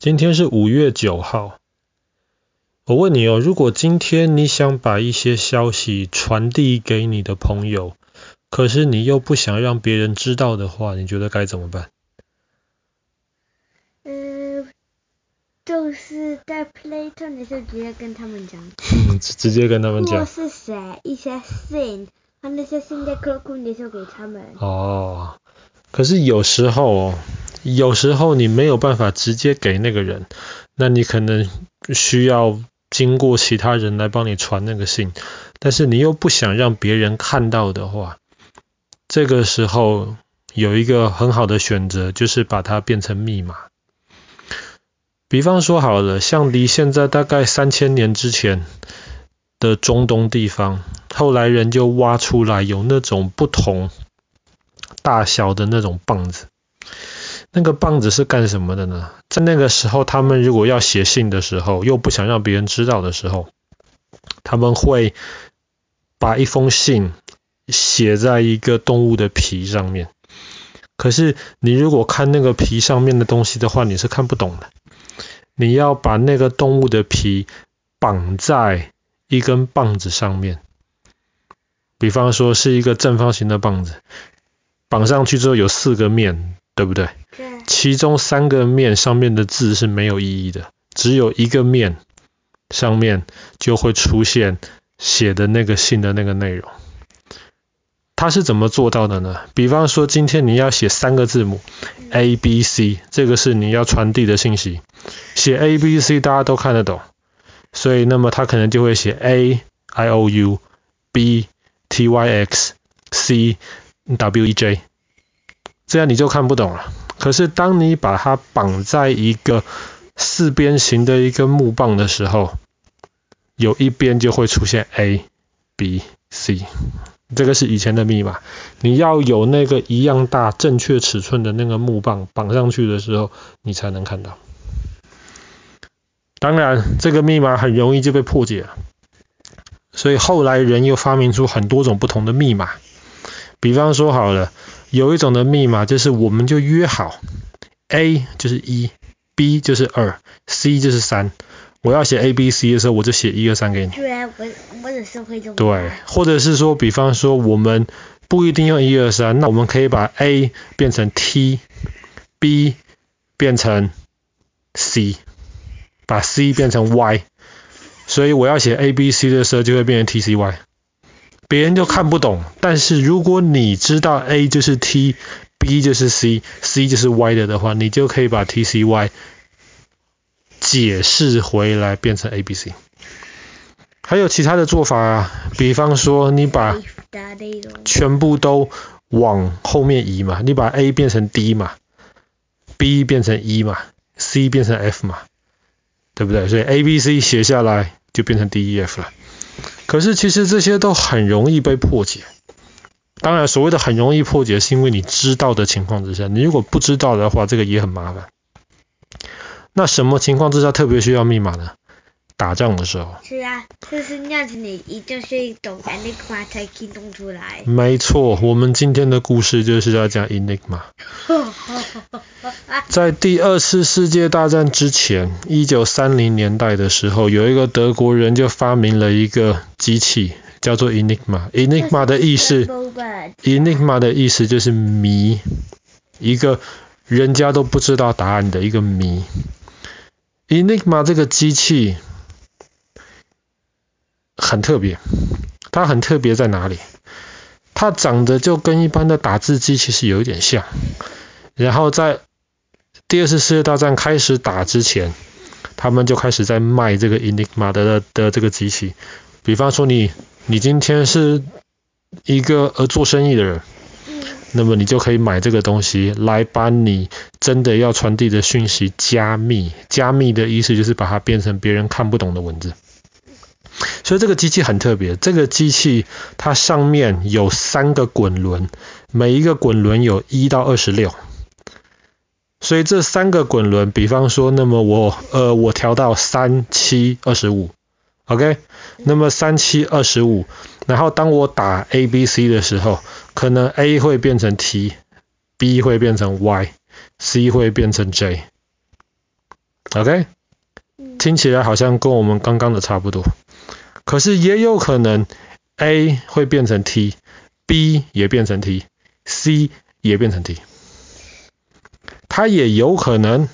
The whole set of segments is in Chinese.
今天是五月九号。我问你哦，如果今天你想把一些消息传递给你的朋友，可是你又不想让别人知道的话，你觉得该怎么办？嗯，就是在 Playtone 的时候直接跟他们讲。嗯，直接跟他们讲。我是写一些信，把那些信在 Cloud 的时候给他们。哦，可是有时候哦。有时候你没有办法直接给那个人，那你可能需要经过其他人来帮你传那个信，但是你又不想让别人看到的话，这个时候有一个很好的选择，就是把它变成密码。比方说好了，像离现在大概三千年之前的中东地方，后来人就挖出来有那种不同大小的那种棒子。那个棒子是干什么的呢？在那个时候，他们如果要写信的时候，又不想让别人知道的时候，他们会把一封信写在一个动物的皮上面。可是你如果看那个皮上面的东西的话，你是看不懂的。你要把那个动物的皮绑在一根棒子上面，比方说是一个正方形的棒子，绑上去之后有四个面。对不对？其中三个面上面的字是没有意义的，只有一个面上面就会出现写的那个信的那个内容。它是怎么做到的呢？比方说，今天你要写三个字母 A B C，这个是你要传递的信息。写 A B C 大家都看得懂，所以那么它可能就会写 A I O U B T Y X C W E J。这样你就看不懂了。可是当你把它绑在一个四边形的一个木棒的时候，有一边就会出现 A、B、C。这个是以前的密码。你要有那个一样大、正确尺寸的那个木棒绑上去的时候，你才能看到。当然，这个密码很容易就被破解了。所以后来人又发明出很多种不同的密码。比方说好了。有一种的密码就是，我们就约好，A 就是一，B 就是二，C 就是三。我要写 A B C 的时候，我就写一二三给你。对啊，我我只是会这么。对，或者是说，比方说，我们不一定用一二三，那我们可以把 A 变成 T，B 变成 C，把 C 变成 Y。所以我要写 A B C 的时候，就会变成 T C Y。别人就看不懂，但是如果你知道 A 就是 T，B 就是 C，C 就是 Y 的的话，你就可以把 T C Y 解释回来变成 A B C。还有其他的做法啊，比方说你把全部都往后面移嘛，你把 A 变成 D 嘛，B 变成 E 嘛，C 变成 F 嘛，对不对？所以 A B C 写下来就变成 D E F 了。可是其实这些都很容易被破解。当然，所谓的很容易破解，是因为你知道的情况之下。你如果不知道的话，这个也很麻烦。那什么情况之下特别需要密码呢？打仗的时候。是啊，就是那样子，你一定是懂 Enigma 才可以弄出来。没错，我们今天的故事就是要讲 Enigma。在第二次世界大战之前，一九三零年代的时候，有一个德国人就发明了一个机器，叫做 Enigma。Enigma 的意思，Enigma 的意思就是谜，一个人家都不知道答案的一个谜。Enigma 这个机器很特别，它很特别在哪里？它长得就跟一般的打字机其实有一点像。然后在第二次世界大战开始打之前，他们就开始在卖这个 Enigma 的的这个机器。比方说你你今天是一个呃做生意的人，那么你就可以买这个东西来把你真的要传递的讯息加密。加密的意思就是把它变成别人看不懂的文字。所以这个机器很特别，这个机器它上面有三个滚轮，每一个滚轮有一到二十六。所以这三个滚轮，比方说，那么我呃我调到三七二十五，OK，那么三七二十五，然后当我打 A B C 的时候，可能 A 会变成 T，B 会变成 Y，C 会变成 J。OK，听起来好像跟我们刚刚的差不多。可是也有可能 A 会变成 T，B 也变成 T，C 也变成 T。它也有可能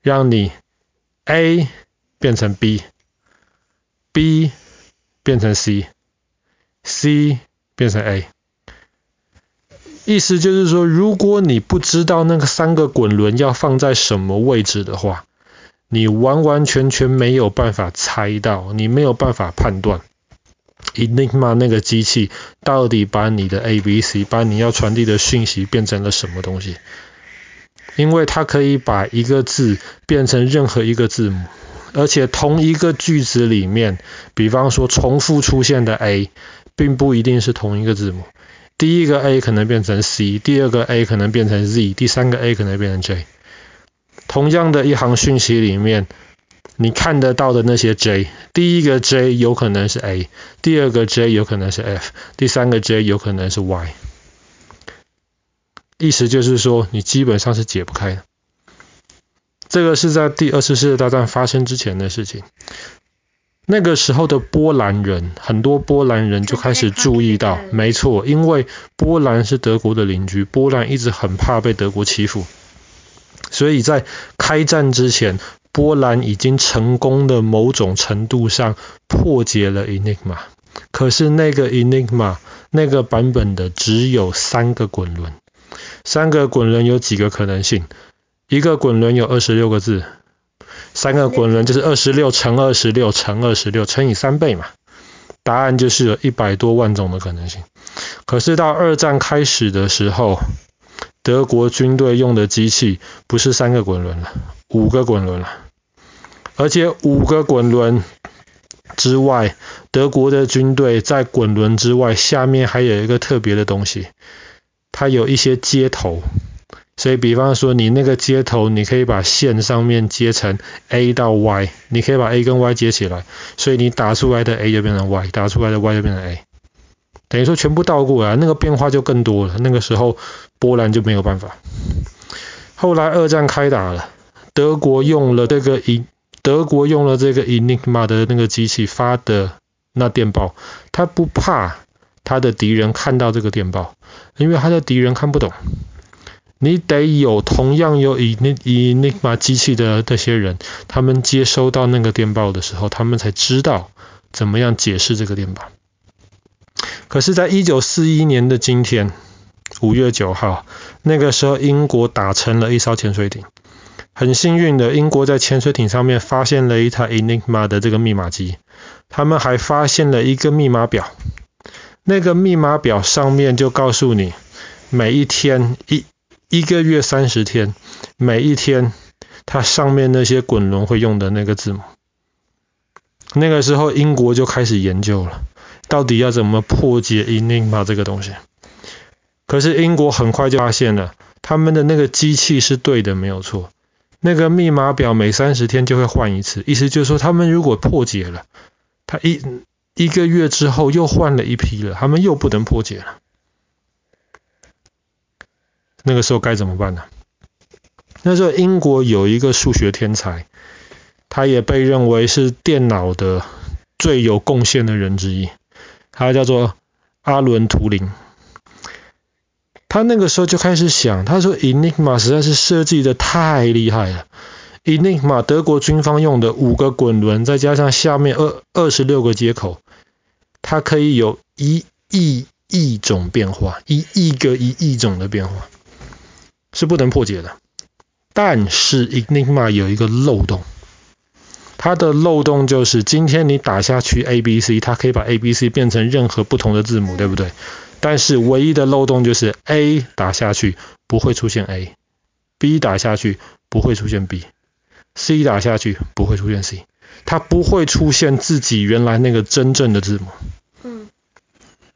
让你 A 变成 B，B 变成 C，C 变成 A。意思就是说，如果你不知道那个三个滚轮要放在什么位置的话，你完完全全没有办法猜到，你没有办法判断，Enigma 那个机器到底把你的 ABC，把你要传递的讯息变成了什么东西。因为它可以把一个字变成任何一个字母，而且同一个句子里面，比方说重复出现的 A，并不一定是同一个字母。第一个 A 可能变成 C，第二个 A 可能变成 Z，第三个 A 可能变成 J。同样的一行讯息里面，你看得到的那些 J，第一个 J 有可能是 A，第二个 J 有可能是 F，第三个 J 有可能是 Y。意思就是说，你基本上是解不开的。这个是在第二次世界大战发生之前的事情。那个时候的波兰人，很多波兰人就开始注意到，没错，因为波兰是德国的邻居，波兰一直很怕被德国欺负，所以在开战之前，波兰已经成功的某种程度上破解了 Enigma。可是那个 Enigma 那个版本的只有三个滚轮，三个滚轮有几个可能性？一个滚轮有二十六个字。三个滚轮就是二十六乘二十六乘二十六乘以三倍嘛，答案就是有一百多万种的可能性。可是到二战开始的时候，德国军队用的机器不是三个滚轮了，五个滚轮了，而且五个滚轮之外，德国的军队在滚轮之外下面还有一个特别的东西，它有一些接头。所以，比方说，你那个接头，你可以把线上面接成 A 到 Y，你可以把 A 跟 Y 接起来，所以你打出来的 A 就变成 Y，打出来的 Y 就变成 A，等于说全部倒过来，那个变化就更多了。那个时候波兰就没有办法。后来二战开打了，德国用了这个 E，德国用了这个 Enigma 的那个机器发的那电报，他不怕他的敌人看到这个电报，因为他的敌人看不懂。你得有同样有以那以那把机器的这些人，他们接收到那个电报的时候，他们才知道怎么样解释这个电报。可是，在一九四一年的今天，五月九号，那个时候英国打沉了一艘潜水艇。很幸运的，英国在潜水艇上面发现了一台 Enigma 的这个密码机，他们还发现了一个密码表。那个密码表上面就告诉你每一天一。一个月三十天，每一天它上面那些滚轮会用的那个字母，那个时候英国就开始研究了，到底要怎么破解 Enigma 这个东西。可是英国很快就发现了，他们的那个机器是对的，没有错。那个密码表每三十天就会换一次，意思就是说，他们如果破解了，他一一个月之后又换了一批了，他们又不能破解了。那个时候该怎么办呢？那时候英国有一个数学天才，他也被认为是电脑的最有贡献的人之一，他叫做阿伦·图灵。他那个时候就开始想，他说：“Enigma 实在是设计的太厉害了，Enigma 德国军方用的五个滚轮，再加上下面二二十六个接口，它可以有一亿亿种变化，一亿个一亿种的变化。”是不能破解的，但是 Enigma 有一个漏洞，它的漏洞就是今天你打下去 A B C，它可以把 A B C 变成任何不同的字母，对不对？但是唯一的漏洞就是 A 打下去不会出现 A，B 打下去不会出现 B，C 打下去不会出现 C，它不会出现自己原来那个真正的字母。嗯，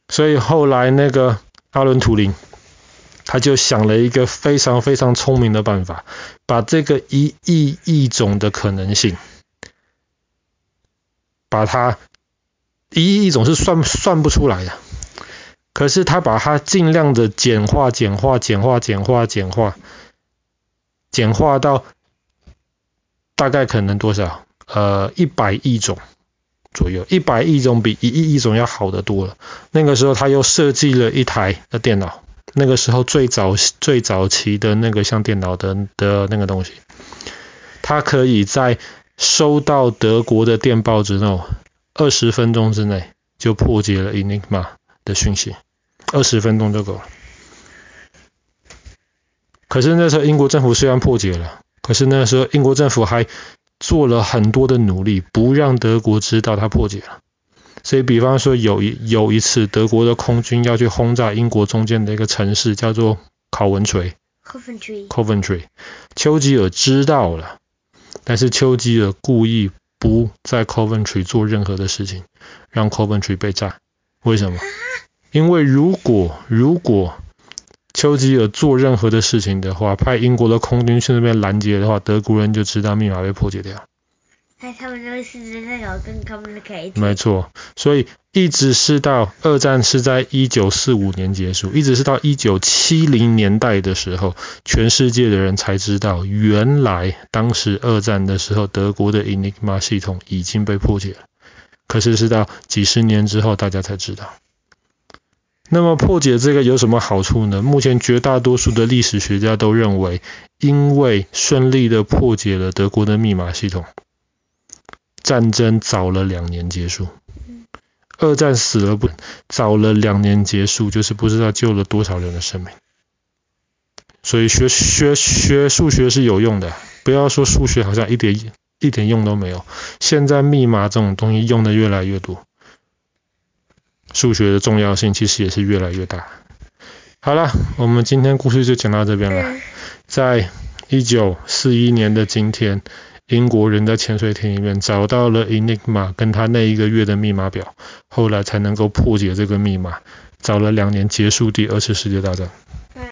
所以后来那个阿伦图灵。他就想了一个非常非常聪明的办法，把这个一亿亿种的可能性，把它一亿亿种是算算不出来的，可是他把它尽量的简化、简化、简化、简化、简化，简化到大概可能多少？呃，一百亿种左右，一百亿种比一亿亿种要好得多了。那个时候他又设计了一台的电脑，那个时候最早最早期的那个像电脑的的那个东西，它可以在收到德国的电报之后，二十分钟之内就破解了 Enigma 的讯息，二十分钟就够了。可是那时候英国政府虽然破解了，可是那时候英国政府还做了很多的努力，不让德国知道它破解了。所以，比方说有一有一次，德国的空军要去轰炸英国中间的一个城市，叫做考文垂 Coventry。Coventry。丘吉尔知道了，但是丘吉尔故意不在 Coventry 做任何的事情，让 Coventry 被炸。为什么？因为如果如果丘吉尔做任何的事情的话，派英国的空军去那边拦截的话，德国人就知道密码被破解掉。他们就会试着那个跟他们的 K。没错，所以一直是到二战是在一九四五年结束，一直是到一九七零年代的时候，全世界的人才知道，原来当时二战的时候，德国的 Enigma 系统已经被破解了。可是是到几十年之后，大家才知道。那么破解这个有什么好处呢？目前绝大多数的历史学家都认为，因为顺利的破解了德国的密码系统，战争早了两年结束。二战死了不早了两年结束，就是不知道救了多少人的生命。所以学学学数学是有用的，不要说数学好像一点一点用都没有。现在密码这种东西用的越来越多。数学的重要性其实也是越来越大。好了，我们今天故事就讲到这边了。在一九四一年的今天，英国人在潜水艇里面找到了 Enigma 跟他那一个月的密码表，后来才能够破解这个密码，找了两年结束第二次世界大战。